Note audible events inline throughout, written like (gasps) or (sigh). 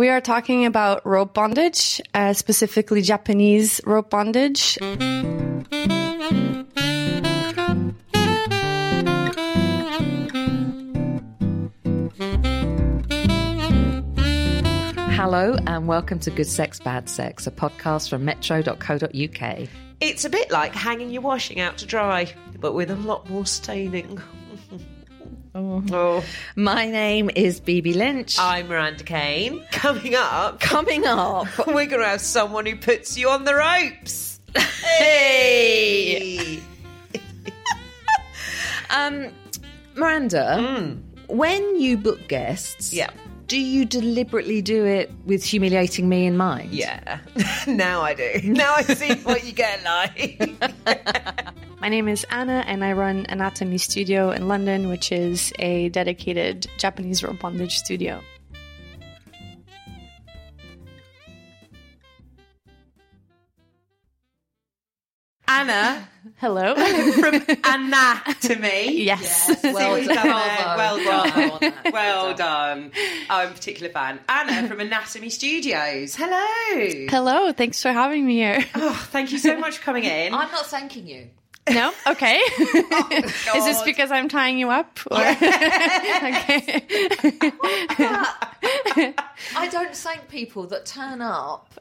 We are talking about rope bondage, uh, specifically Japanese rope bondage. Hello and welcome to Good Sex, Bad Sex, a podcast from metro.co.uk. It's a bit like hanging your washing out to dry, but with a lot more staining. Oh. My name is Bibi Lynch. I'm Miranda Kane. Coming up, Coming up, we're going to have someone who puts you on the ropes. Hey! (laughs) um, Miranda, when you book guests, Yeah. Do you deliberately do it with humiliating me in mind? Yeah, (laughs) now I do. Now I see what you get like. (laughs) My name is Anna, and I run Anatomie Studio in London, which is a dedicated Japanese rope bondage studio. Anna Hello. (laughs) from Anatomie. yes. (laughs) Well we've done. done. Well done. on that. Well done. I'm a particular fan. Anna from Anatomie Studios. Hello. Hello. Thanks for having me here. Oh, thank you so much for coming (laughs) in. I'm not thanking you. No? Okay. Oh, Is this because I'm tying you up? Or? okay. I don't thank people that turn up.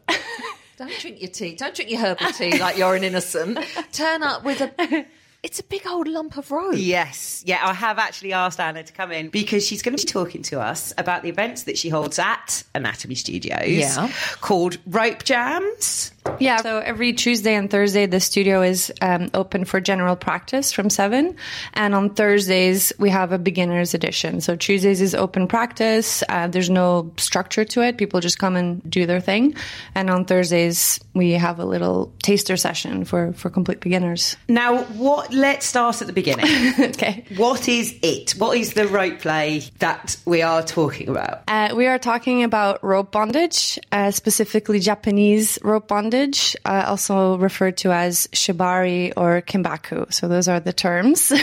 Don't drink your tea. Don't drink your herbal tea like you're an innocent. (laughs) Turn up with a. (laughs) It's a big old lump of rope. Yes, yeah, I have actually asked Anna to come in because she's going to be talking to us about the events that she holds at Anatomie Studios Yeah. called Rope Jams. Yeah. So every Tuesday and Thursday, the studio is um, open for general practice from seven, and on Thursdays we have a beginners edition. So Tuesdays is open practice. Uh, there's no structure to it. People just come and do their thing, and on Thursdays we have a little taster session for for complete beginners. Now, what? Let's start at the beginning. (laughs) okay. what is it? What is the rope play that we are talking about? Uh, we are talking about rope bondage, uh, specifically Japanese rope bondage, uh, also referred to as shibari or kinbaku. So those are the terms. (laughs)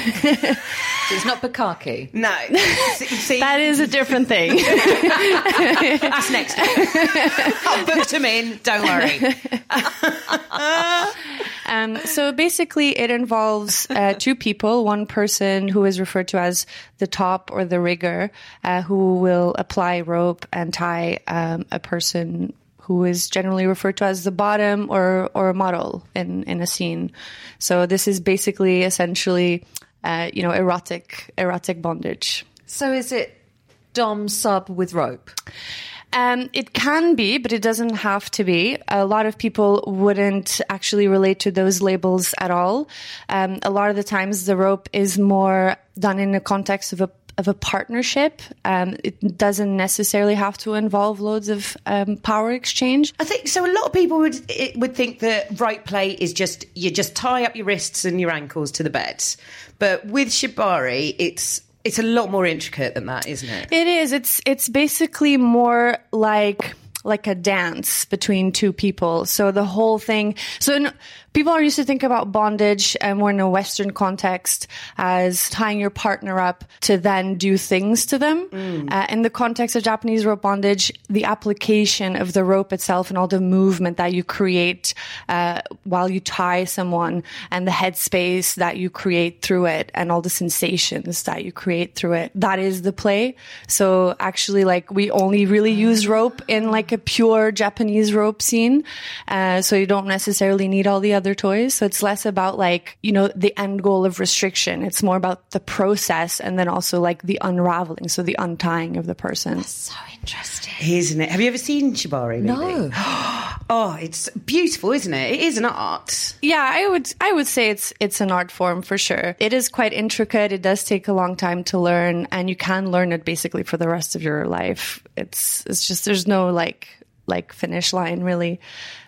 It's not bukkake. No, (laughs) see, see, that is a different thing. (laughs) that's next. I've booked them in. Don't worry. Um, so basically, it involves uh, two people. One person who is referred to as the top or the rigger, uh, who will apply rope and tie um, a person who is generally referred to as the bottom or or model in in a scene. So this is basically essentially, uh, you know, erotic erotic bondage. So is it dom sub with rope? Um, it can be, but it doesn't have to be. A lot of people wouldn't actually relate to those labels at all. Um, a lot of the times, the rope is more done in the context of a of a partnership. Um, it doesn't necessarily have to involve loads of um, power exchange. I think so. A lot of people would it, would think that right play is just you just tie up your wrists and your ankles to the bed, but with shibari, it's it's a lot more intricate than that, isn't it? It is. It's it's basically more like like a dance between two people. So the whole thing. So in, people are used to think about bondage and more in a Western context as tying your partner up to then do things to them. Uh, in the context of Japanese rope bondage, the application of the rope itself and all the movement that you create uh, while you tie someone and the headspace that you create through it and all the sensations that you create through it. That is the play. So actually, like we only really use rope in like a pure Japanese rope scene. Uh, so you don't necessarily need all the other toys. So it's less about like, you know, the end goal of restriction. It's more about the process and then also like the unraveling. So the untying of the person. That's so interesting. Isn't it? Have you ever seen shibari? Lily? No. (gasps) Oh, it's beautiful, isn't it? It is an art. Yeah, I would I would say it's it's an art form for sure. It is quite intricate. It does take a long time to learn and you can learn it basically for the rest of your life. It's it's just there's no like like finish line really.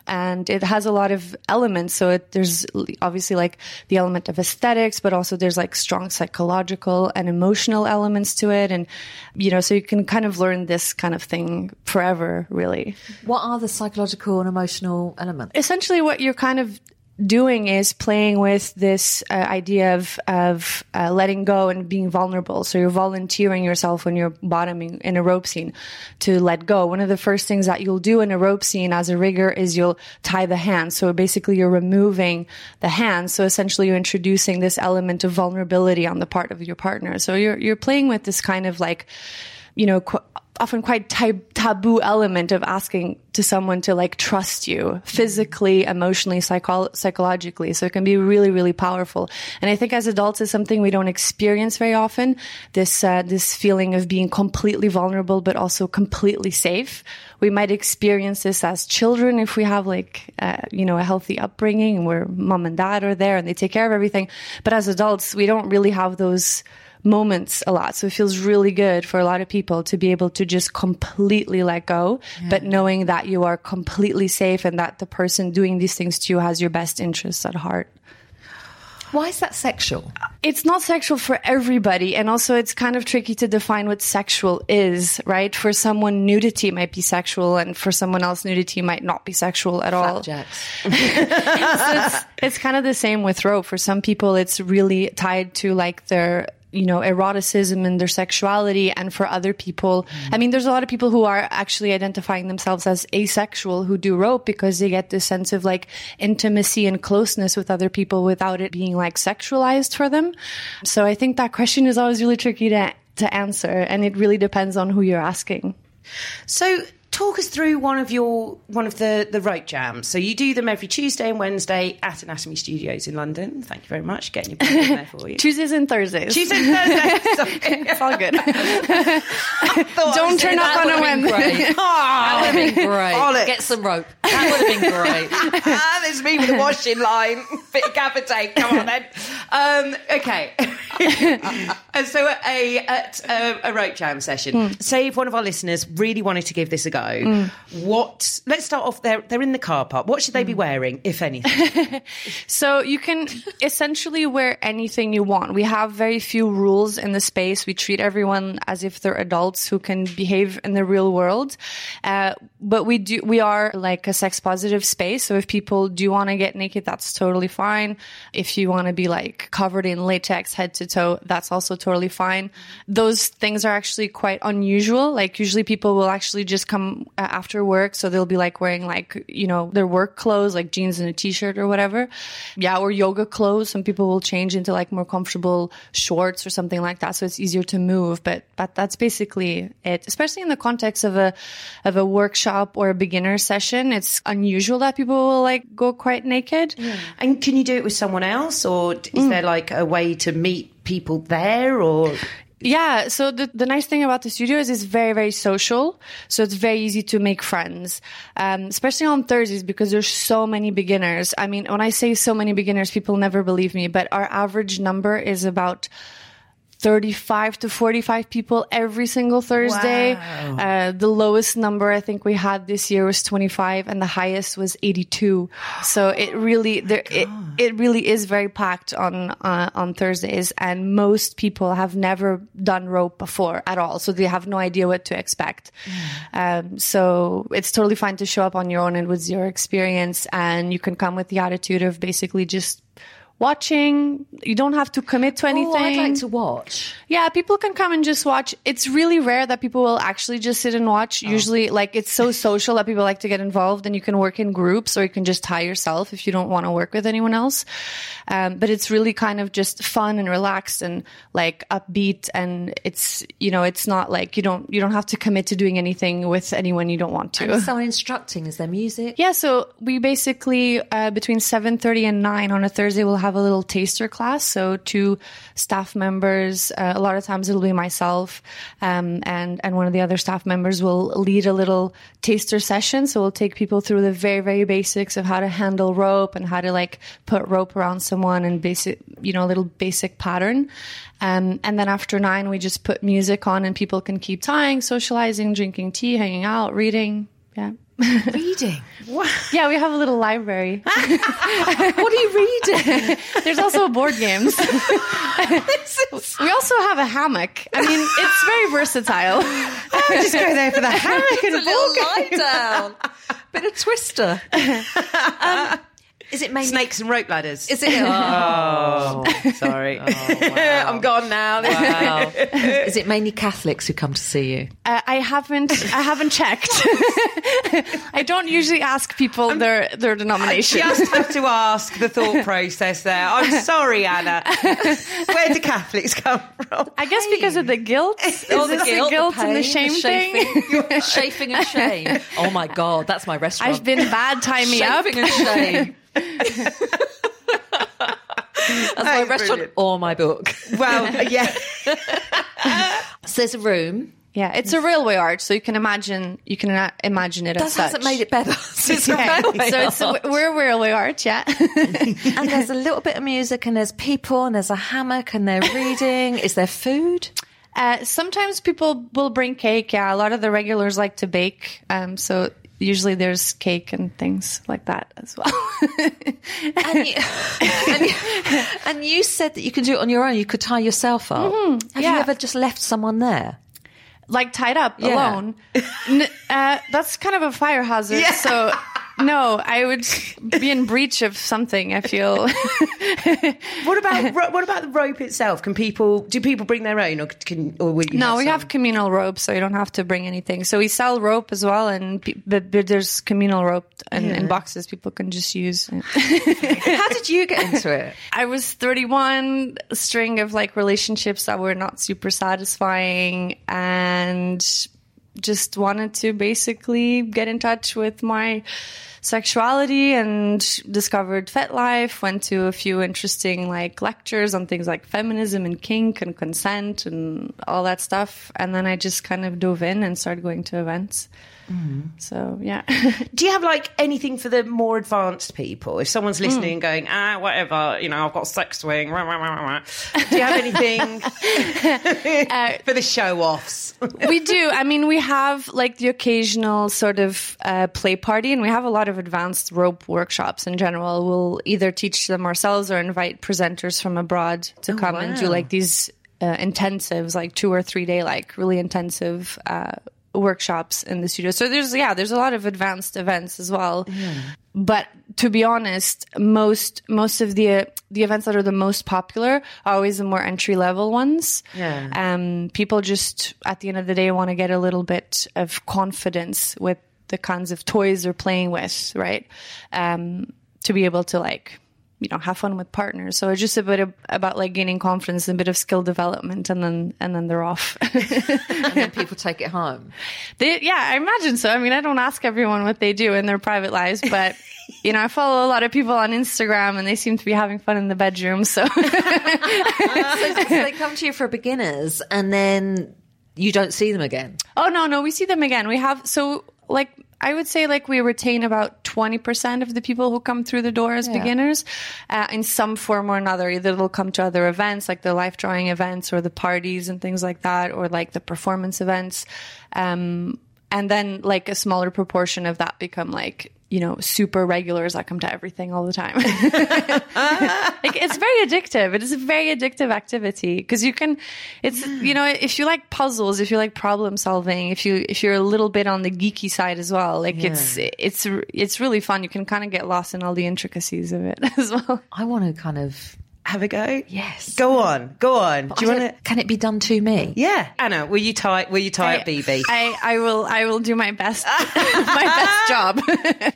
And it has a lot of elements. So it, there's obviously like the element of aesthetics, but also there's like strong psychological and emotional elements to it. And, you know, so you can kind of learn this kind of thing forever, really What are the psychological and emotional elements? essentially what you're kind of doing is playing with this uh, idea of of uh, letting go and being vulnerable. So you're volunteering yourself when you're bottoming in a rope scene to let go. One of the first things that you'll do in a rope scene as a rigger is you'll tie the hands. So basically you're removing the hands. So essentially you're introducing this element of vulnerability on the part of your partner. So you're you're playing with this kind of like you know, qu- often quite tab- taboo element of asking to someone to like trust you physically, emotionally, psycho- psychologically. So it can be really, really powerful. And I think as adults is something we don't experience very often. This, uh, this feeling of being completely vulnerable, but also completely safe. We might experience this as children if we have like, uh, you know, a healthy upbringing where mom and dad are there and they take care of everything. But as adults, we don't really have those, moments a lot. So it feels really good for a lot of people to be able to just completely let go, yeah. but knowing that you are completely safe and that the person doing these things to you has your best interests at heart. Why is that sexual? It's not sexual for everybody. And also it's kind of tricky to define what sexual is, right? For someone, nudity might be sexual and for someone else, nudity might not be sexual at all. (laughs) so it's, it's kind of the same with rope. For some people, it's really tied to like their you know, eroticism and their sexuality. And for other people, mm. I mean, there's a lot of people who are actually identifying themselves as asexual who do rope because they get this sense of like intimacy and closeness with other people without it being like sexualized for them. So I think that question is always really tricky to, to answer. And it really depends on who you're asking. So talk us through one of your one of the the rope jams. So you do them every Tuesday and Wednesday at Anatomie Studios in London. Thank you very much. Getting your in there for you. (laughs) Tuesdays and Thursdays. Tuesdays and Thursdays. (laughs) (laughs) it's all good. Don't turn up on a Wednesday. Oh, that would have been great. Bollocks. Get some rope. That would have been great. ah, there's me with the washing line. Bit of gaffer tape. Come on then. Um, okay. And (laughs) so at a at a, a rope jam session, mm. say if one of our listeners really wanted to give this a go Mm. What? Let's start off there. They're in the car park. What should they be mm. wearing, if anything? (laughs) so you can essentially wear anything you want. We have very few rules in the space. We treat everyone as if they're adults who can behave in the real world. Uh, but we do. We are like a sex positive space. So if people do want to get naked, that's totally fine. If you want to be like covered in latex head to toe, that's also totally fine. Those things are actually quite unusual. Like usually people will actually just come uh, after work. So they'll be like wearing like, you know, their work clothes, like jeans and a t-shirt or whatever. Yeah. Or yoga clothes. Some people will change into like more comfortable shorts or something like that. So it's easier to move. But, but that's basically it, especially in the context of a, of a workshop or a beginner session. It's unusual that people will like go quite naked. Yeah. And can you do it with someone else or is mm. there like a way to meet people there or yeah. So the, the nice thing about the studio is it's very, very social. So it's very easy to make friends, um, especially on Thursdays because there's so many beginners. I mean, when I say so many beginners, people never believe me, but our average number is about 35 to 45 people every single Thursday. Wow. Uh, the lowest number I think we had this year was 25 and the highest was 82. So (gasps) it really, oh there, it, it really is very packed on, uh, on Thursdays and most people have never done rope before at all. So they have no idea what to expect. Mm. Um, so it's totally fine to show up on your own and with zero experience and you can come with the attitude of basically just watching. You don't have to commit to anything. Oh, I'd like to watch. Yeah, people can come and just watch. It's really rare that people will actually just sit and watch. Oh. Usually, like it's so social that people like to get involved, and you can work in groups or you can just tie yourself if you don't want to work with anyone else. Um, but it's really kind of just fun and relaxed and like upbeat, and it's you know it's not like you don't you don't have to commit to doing anything with anyone you don't want to. And so instructing. Is there music? Yeah, so we basically uh, between seven thirty and nine on a Thursday we'll have have a little taster class. So two staff members, uh, a lot of times it'll be myself, um, and, and one of the other staff members will lead a little taster session. So we'll take people through the very, very basics of how to handle rope and how to like put rope around someone and basic, you know, a little basic pattern. Um, and then after nine, we just put music on and people can keep tying, socializing, drinking tea, hanging out, reading. Yeah. Reading. What? Yeah, we have a little library. (laughs) what are you reading? There's also board games. (laughs) is... We also have a hammock. I mean, it's very versatile. I just go there for the (laughs) hammock and a little lie down. Bit of twister. Um, Is it mainly- snakes and rope ladders? Is it? (laughs) Oh, Oh, sorry. (laughs) wow. (laughs) I'm gone now. wow. Is it mainly Catholics who come to see you? Uh, I haven't. I haven't checked. I don't usually ask people their their denomination. You just have to ask the thought process there. I'm sorry, Anna. Where do Catholics come from? I guess because of the guilt. Is Oh, this the guilt, and the pain, shame thing? chafing, chafing and shame. Oh my god, that's my restaurant. I've been bad. timing me up. chafing and shame. That's my Oh, restaurant brilliant. or my book. Well, (laughs) yeah. So there's a room. Yeah, it's a railway arch, so you can imagine you can imagine it That as such. hasn't made it better. (laughs) (laughs) It's a railway so it's a, arch. we're a railway arch, yeah. and there's a little bit of music, and there's people, and there's a hammock, and they're reading. Is there food? Uh, sometimes people will bring cake. Yeah, a lot of the regulars like to bake, um, so usually there's cake and things like that as well. And you, (laughs) and, you, and you said that you can do it on your own. You could tie yourself up. Have you ever just left someone there? like tied up Yeah. alone. N- uh, that's kind of a fire hazard. Yeah. So (laughs) no, I would be in breach of something. I feel. (laughs) What about what about the rope itself? Can people do people bring their own, or can or will you No, we some? have communal rope, so you don't have to bring anything. So we sell rope as well, and but, but there's communal rope in, in boxes people can just use. (laughs) How did you get into it? I was 31, string of like relationships that were not super satisfying, and just wanted to basically get in touch with my sexuality and discovered FetLife. Went to a few interesting like lectures on things like feminism and kink and consent and all that stuff. And then I just kind of dove in and started going to events. So yeah. (laughs) Do you have like anything for the more advanced people? If someone's listening and going, ah, whatever, you know, I've got a sex swing. Rah, rah, rah. Do you have (laughs) anything (laughs) for the show offs? we do. I mean, we have like the occasional sort of uh, play party, and we have a lot of advanced rope workshops in general. We'll either teach them ourselves or invite presenters from abroad to come and do like these uh, intensives, like two or three day, like really intensive. Uh, workshops in the studio so there's yeah there's a lot of advanced events as well but to be honest most most of the the events that are the most popular are always the more entry level ones Yeah. um, people just at the end of the day want to get a little bit of confidence with the kinds of toys they're playing with, right? Um, to be able to like, you know, have fun with partners. So it's just a bit of, about like gaining confidence, a bit of skill development, and then and then they're off. (laughs) And then people take it home. they, yeah, I imagine so. I mean, I don't ask everyone what they do in their private lives, but. (laughs) You know, I follow a lot of people on Instagram and they seem to be having fun in the bedroom. So (laughs) so they come to you for beginners, and then you don't see them again. Oh no, no, we see them again. We have so like I would say like we retain about twenty percent of the people who come through the door as beginners, uh, in some form or another. Either they'll come to other events like the life drawing events or the parties and things like that, or like the performance events, um, and then like a smaller proportion of that become like you know super regulars that come to everything all the time. (laughs) like, it's very addictive. It is a very addictive activity because you can, it's, you know, if you like puzzles, if you like problem solving, if you, if you're a little bit on the geeky side as well, like it's, it's, it's really fun. You can kind of get lost in all the intricacies of it (laughs) as well. I want to kind of Have a go. yes. Go on. Go on. Do you want don't- to? Can it be done to me? Yeah, Anna. Will you tie? Will you tie up Bibi? I, I will I will do my best (laughs) (laughs) my best job.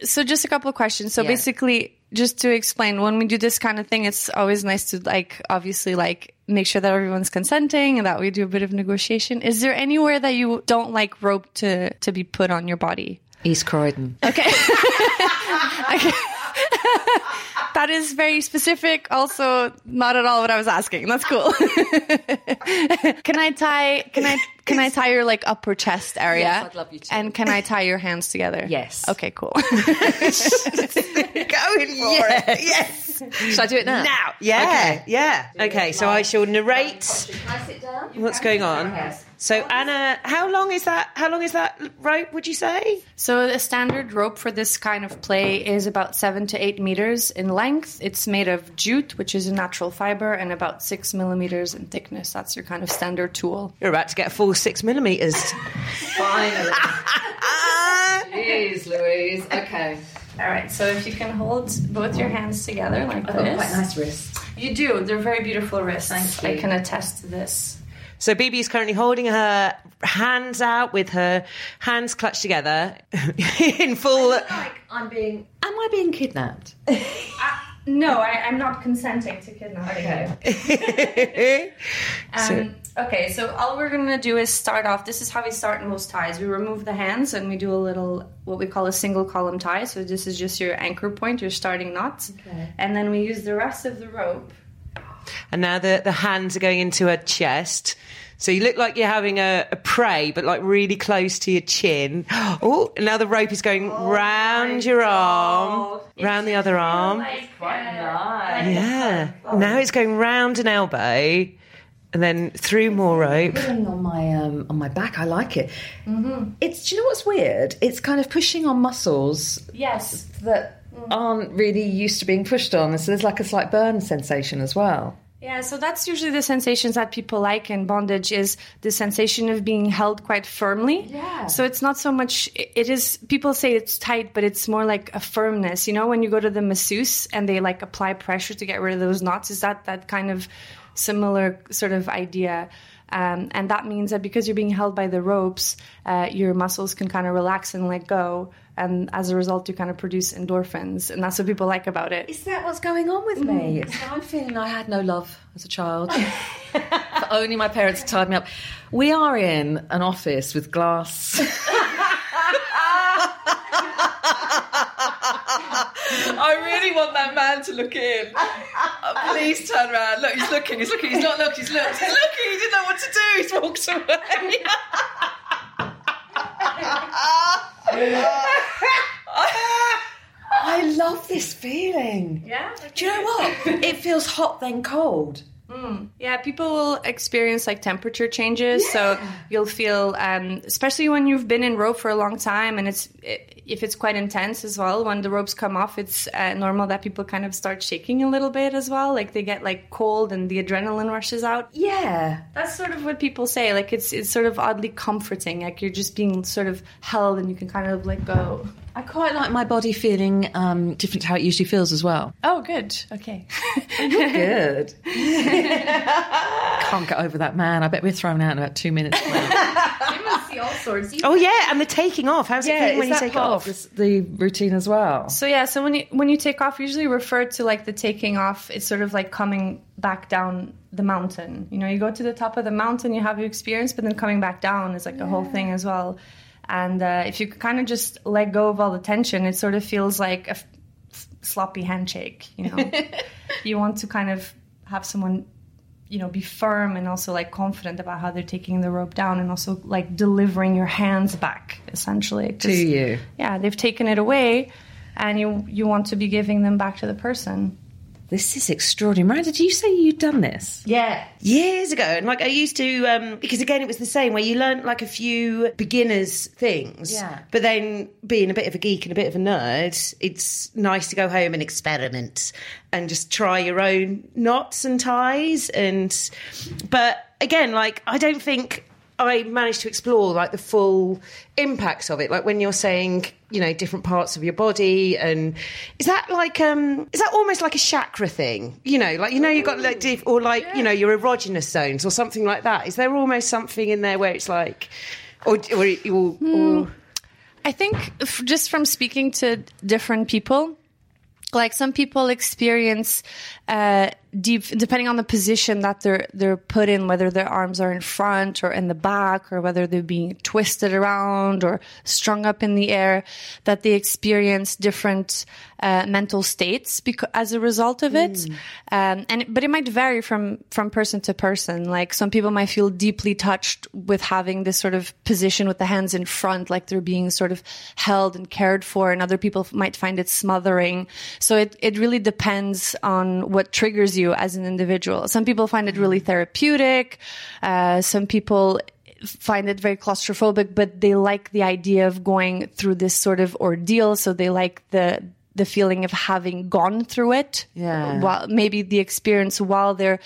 (laughs) so just a couple of questions. So Yeah. basically just to explain when we do this kind of thing it's always nice to like obviously like make sure that everyone's consenting and that we do a bit of negotiation. Is there anywhere that you don't like rope to to be put on your body? East Croydon. Okay. okay. (laughs) that is very specific. Also, not at all what I was asking. That's cool. (laughs) can I tie? Can I? Can I tie your like upper chest area? Yes, I'd love you to. And can I tie your hands together? Yes. Okay. Cool. Going for it. Yes. Should I do it now? Now. Yeah. Yeah. Okay. So I shall narrate Can I sit down? what's going on. So Anna, how long is that? How long is that rope? Would you say? So the standard rope for this kind of play is about seven to eight meters in length. It's made of jute, which is a natural fiber, and about six millimeters in thickness. That's your kind of standard tool. You're about to get a full six millimeters. Finally. (laughs) Jeez, Louise. Okay. All right, so if you can hold both your hands together like I've this. quite nice wrists. You do. They're very beautiful wrists. Thank you. I can attest to this. So Bibi is currently holding her hands out with her hands clutched together (laughs) in full. Like I'm being. Am I being kidnapped? (laughs) No, I, I'm not consenting to kidnapping. Okay. (laughs) Um, okay, so all we're gonna do is start off. This is how we start in most ties. We remove the hands and we do a little what we call a single column tie. So this is just your anchor point, your starting knot, Okay. and then we use the rest of the rope. And now the, the hands are going into her chest. So you look like you're having a, a prey, but like really close to your chin. (gasps) Oh, now the rope is going round your arm, round the other arm. Quite nice. Yeah. Now it's going round an elbow and then through more rope. On my um, on my back, I like it. It's. Do you know what's weird? It's kind of pushing on muscles Yes. that aren't really used to being pushed on. So there's like a slight burn sensation as well. Yeah, so that's usually the sensations that people like in bondage is the sensation of being held quite firmly. Yeah. So it's not so much it is people say it's tight, but it's more like a firmness. You know, when you go to the masseuse and they like apply pressure to get rid of those knots, is that that kind of similar sort of idea? Um, and that means that because you're being held by the ropes, uh, your muscles can kind of relax and let go. And as a result, you kind of produce endorphins. And that's what people like about it. Is that what's going on with me? Mm. It's- I'm feeling I had no love as a child. (laughs) Only my parents tied me up. We are in an office with glass. (laughs) I really want that man to look in. Please turn around. Look, he's looking. He's looking. He's not looking. He's looked. He's looking. He didn't know what to do. He's walked away. (laughs) I love this feeling. Yeah. Do you know what? (laughs) It feels hot then cold. Hmm. Yeah, people will experience like temperature changes. So you'll feel, um, especially when you've been in rope for a long time, and it's if it's quite intense as well. When the ropes come off, it's uh, normal that people kind of start shaking a little bit as well. Like they get like cold and the adrenaline rushes out. Yeah. That's sort of what people say. Like it's it's sort of oddly comforting. Like you're just being sort of held, and you can kind of let go. I quite like my body feeling um, different to how it usually feels as well. Oh, good. Okay. (laughs) Good. (laughs) Can't get over that man. I bet we're thrown out in about two minutes. (laughs) you must see all sorts. Oh yeah, and the taking off. How's it feeling when you take off? this, the routine as well? So yeah, so when you when you take off, usually refer to like the taking off. It's sort of like coming back down the mountain. You know, you go to the top of the mountain, you have your experience, but then coming back down is like a whole thing as well. And uh, if you kind of just let go of all the tension, it sort of feels like a f- f- sloppy handshake. You know, (laughs) you want to kind of have someone you know be firm and also like confident about how they're taking the rope down and also like delivering your hands back essentially To you. yeah they've taken it away and you you want to be giving them back to the person This is extraordinary. Miranda, did you say you'd done this? Yeah, years ago, and like I used to, um, because again, it was the same where you learnt like a few beginners things. Yeah. But then, being a bit of a geek and a bit of a nerd, it's nice to go home and experiment and just try your own knots and ties. And but again, like I don't think I managed to explore like the full impacts of it. Like when you're saying, you know, different parts of your body, and is that like um, is that almost like a chakra thing? You know, like you know, you've got like diff- or like you know your erogenous zones or something like that. Is there almost something in there where it's like, or or, or, or i think f- just from speaking to different people like some people experience uh, deep depending on the position that they're they're put in whether their arms are in front or in the back or whether they're being twisted around or strung up in the air that they experience different uh, mental states because as a result of it. Um, and but it might vary from from person to person. Like some people might feel deeply touched with having this sort of position with the hands in front like they're being sort of held and cared for and other people might find it smothering. So it, it really depends on what triggers you as an individual. Some people find it really therapeutic uh, some people find it very claustrophobic but they like the idea of going through this sort of ordeal. So they like the the feeling of having gone through it. Yeah. while maybe the experience while they're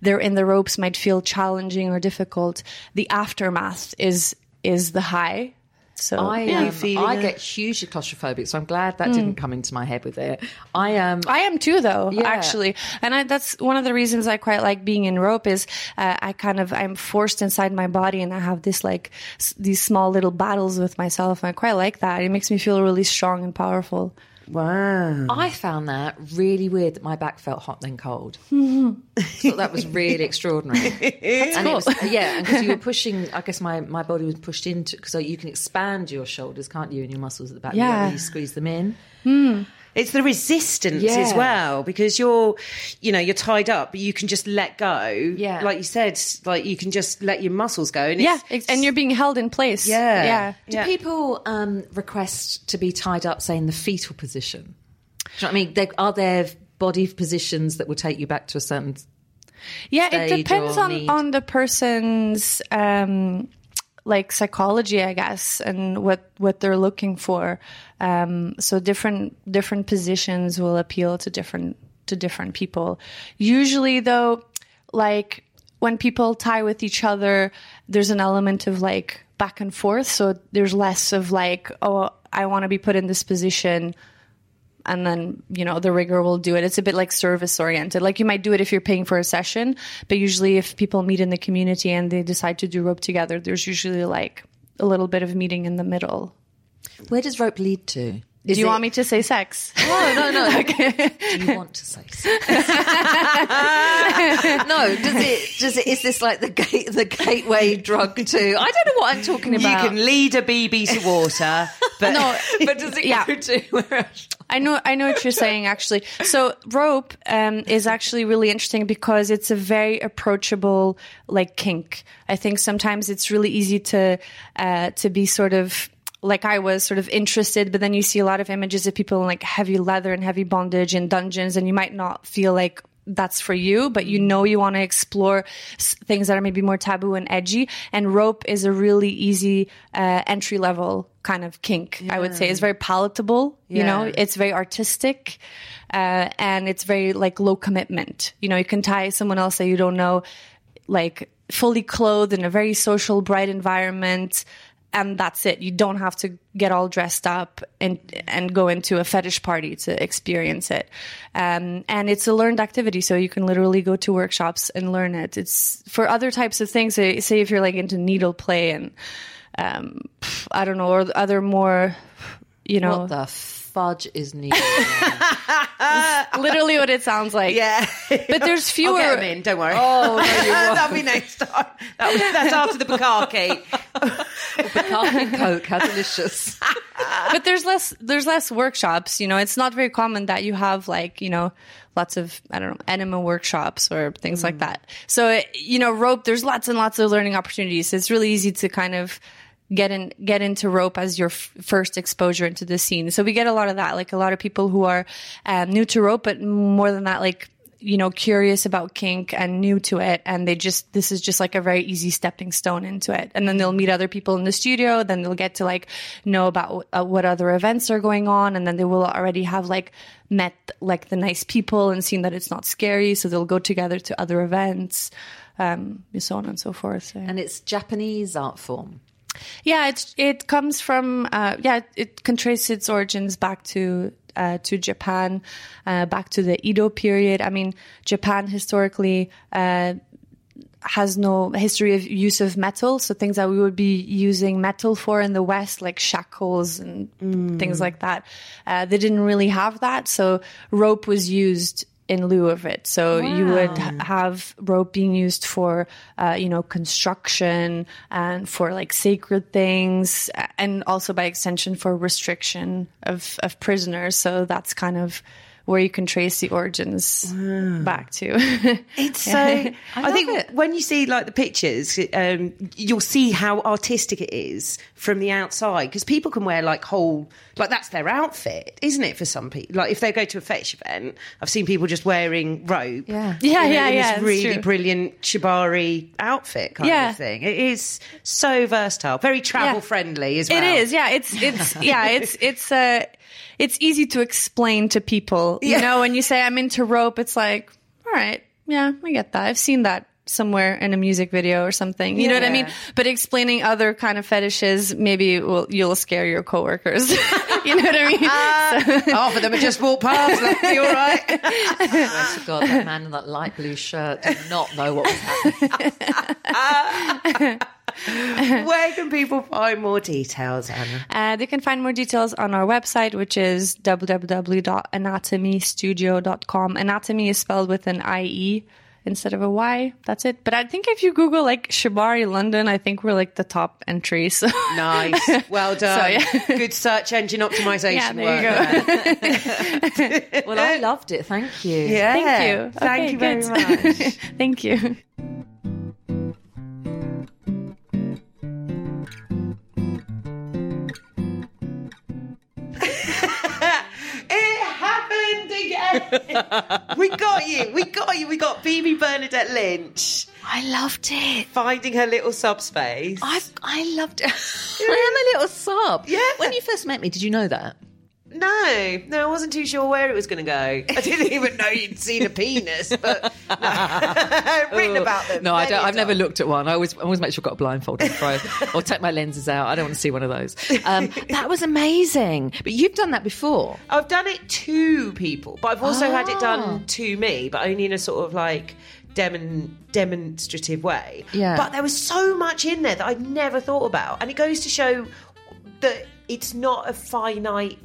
they're in the ropes might feel challenging or difficult. The aftermath is is the high So I, yeah. um, feeling I that? get hugely claustrophobic, so I'm glad that didn't come into my head with it. I um, I am too, though. Yeah. Actually, and I, that's one of the reasons I quite like being in rope. Is uh, I kind of I'm forced inside my body, and I have this like s- these small little battles with myself. And I quite like that. It makes me feel really strong and powerful. Wow. I found that really weird that my back felt hot then cold. (laughs) thought that was really extraordinary. (laughs) and it was, yeah, because you were pushing. I guess my, my body was pushed into because you can expand your shoulders, can't you, and your muscles at the back. You Yeah. really squeeze them in. Hmm. It's the resistance Yeah. as well because you're, you know, you're tied up, but you can just let go. Yeah. Like you said, like you can just let your muscles go. And Yeah, it's, and you're being held in place. Yeah. yeah. Do Yeah. people um, request to be tied up, say, in the fetal position? Do you know what I mean? There, are there body positions that will take you back to a certain? Yeah, stage it depends or on need. on the person's um like psychology, I guess, and what what they're looking for. Um so different different positions will appeal to different to different people. Usually though, like when people tie with each other, there's an element of like back and forth, so there's less of like, oh, I want to be put in this position and then you know the rigger will do it. It's a bit like service oriented. Like you might do it if you're paying for a session but usually if people meet in the community and they decide to do rope together there's usually like a little bit of meeting in the middle. Where does rope lead to? Do you want me to say sex No, no, no. (laughs) Okay. Do you want to say? sex? (laughs) no. Does it? Does it? Is this like the gate, the gateway drug to? I don't know what I'm talking about. you can lead a Bibi to water, (laughs) but no but does it Yeah. go to where? I know, I know what you're saying actually. So rope um, is actually really interesting because it's a very approachable like kink. I think sometimes it's really easy to uh, to be sort of like I was sort of interested, but then you see a lot of images of people in like heavy leather and heavy bondage in dungeons, and you might not feel like that's for you, but you know you want to explore things that are maybe more taboo and edgy. And rope is a really easy uh, entry level kind of kink. I would say it's very palatable. You know, it's very artistic, uh, and it's very like low commitment. You know, you can tie someone else that you don't know, like fully clothed in a very social, bright environment. And that's it. You don't have to get all dressed up and and go into a fetish party to experience it. Um, and it's a learned activity, so you can literally go to workshops and learn it. It's for other types of things. Say, say if you're like into needle play and um, I don't know, or other more, you know, fudge is needed? literally what it sounds like. yeah. But there's fewer. 'em in, don't worry. Oh, no. (laughs) That'll be next time. That'll that's after the bukkake. Bacardi and (laughs) Coke, how delicious. but there's less there's less workshops you know it's not very common that you have like you know lots of i don't know enema workshops or things like mm. that so it, you know rope there's lots and lots of learning opportunities it's really easy to kind of get in get into rope as your f- first exposure into the scene. So we get a lot of that like a lot of people who are um, new to rope but more than that like you know curious about kink and new to it. And they just this is just like a very easy stepping stone into it. And then they'll meet other people in the studio. Then they'll get to like know about uh, what other events are going on. And then they will already have like met like the nice people and seen that it's not scary. So they'll go together to other events um so on and so forth. So. And it's Japanese art form. Yeah, it's it comes from uh, yeah, it, it can trace its origins back to uh, to Japan, uh, back to the Edo period. I mean, Japan historically. Uh, has no history of use of metal, so things that we would be using metal for in the West, like shackles and things like that, uh, they didn't really have that. So rope was used in lieu of it. So you would have rope being used for, uh, you know, construction and for like sacred things, uh, and also by extension for restriction of of prisoners. So that's kind of where you can trace the origins back to. (laughs) It's so. I, love think it. when you see like the pictures, um, you'll see how artistic it is from the outside because people can wear like whole like that's their outfit, isn't it? For some people, like if they go to a fetish event, I've seen people just wearing rope. Yeah. Yeah, you know, yeah, in yeah, This it's really true. brilliant shibari outfit kind Yeah. of thing. It is so versatile, very travel friendly as well. It is, yeah. It's it's yeah. It's it's uh it's easy to explain to people. You Yeah. know, when you say I'm into rope, it's like, all right, yeah, I get that. I've seen that somewhere in a music video or something. You know what I mean? But explaining other kind of fetishes, maybe will, you'll scare your coworkers. (laughs) you know what I mean? (laughs) Half of them have just walked past. Like, you all right? (laughs) Swear to God, that man in that light blue shirt did not know what was happening. (laughs) Where can people find more details, Anna? Uh, they can find more details on our website, which is www.anatomiestudio.com. Anatomy is spelled with an IE instead of a Y. That's it. But I think if you Google like Shibari London, I think we're like the top entry. So Nice. Well (laughs) done. yeah. (laughs) Good search engine optimization yeah, there work. you go. Well, I loved it. Thank you. Yeah. Thank you. Thank Okay, you very good. much. Thank you. (laughs) we got you. We got you. We got Phoebe Bernadette Lynch I loved it. finding her little subspace. I I loved it. (laughs) I am a little sob. Yeah. When you first met me, did you know that? No, no, I wasn't too sure where it was going to go. I didn't (laughs) even know you'd seen a penis, but no. (laughs) I've written about them. No, I don't. I've never looked at one. I always, I always make sure I've got a blindfold on throw (laughs) or take my lenses out. I don't want to see one of those. Um, that was amazing. But you've done that before. I've done it to people, but I've also had it Ah. done to me, but only in a sort of like demon, demonstrative way. Yeah. But there was so much in there that I'd never thought about, and it goes to show that it's not a finite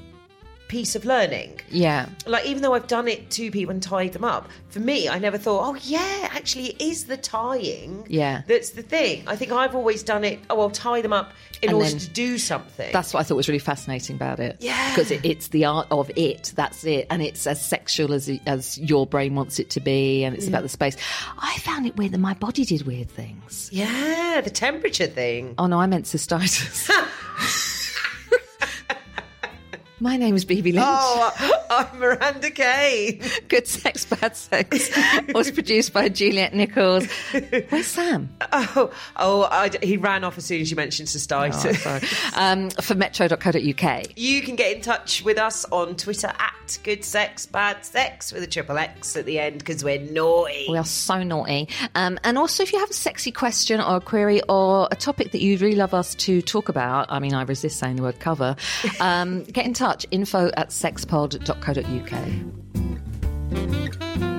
piece of learning. Yeah. Like even though I've done it to people and tied them up, for me, I never thought, oh yeah, actually, it is the tying. Yeah. that's the thing. I think I've always done it. Oh, I'll tie them up in And order to do something. That's what I thought was really fascinating about it. Yeah. because it, it's the art of it. That's it, and it's as sexual as as your brain wants it to be, and it's mm. about the space. I found it weird that my body did weird things. yeah, the temperature thing. Oh no, I meant cystitis. (laughs) My name is Bibi Lynch. Oh, I'm Miranda Kane. Good Sex, Bad Sex was produced by Juliet Nichols. Where's Sam? Oh, oh, I, he ran off as soon as you mentioned cystitis. Oh, sorry. Um, for metro.co.uk. You can get in touch with us on Twitter at Good Sex Bad Sex with a triple X at the end because we're naughty. We are so naughty. Um, and also, if you have a sexy question or a query or a topic that you'd really love us to talk about, I mean, I resist saying the word cover, um, get in touch. Info at sexpod.co.uk.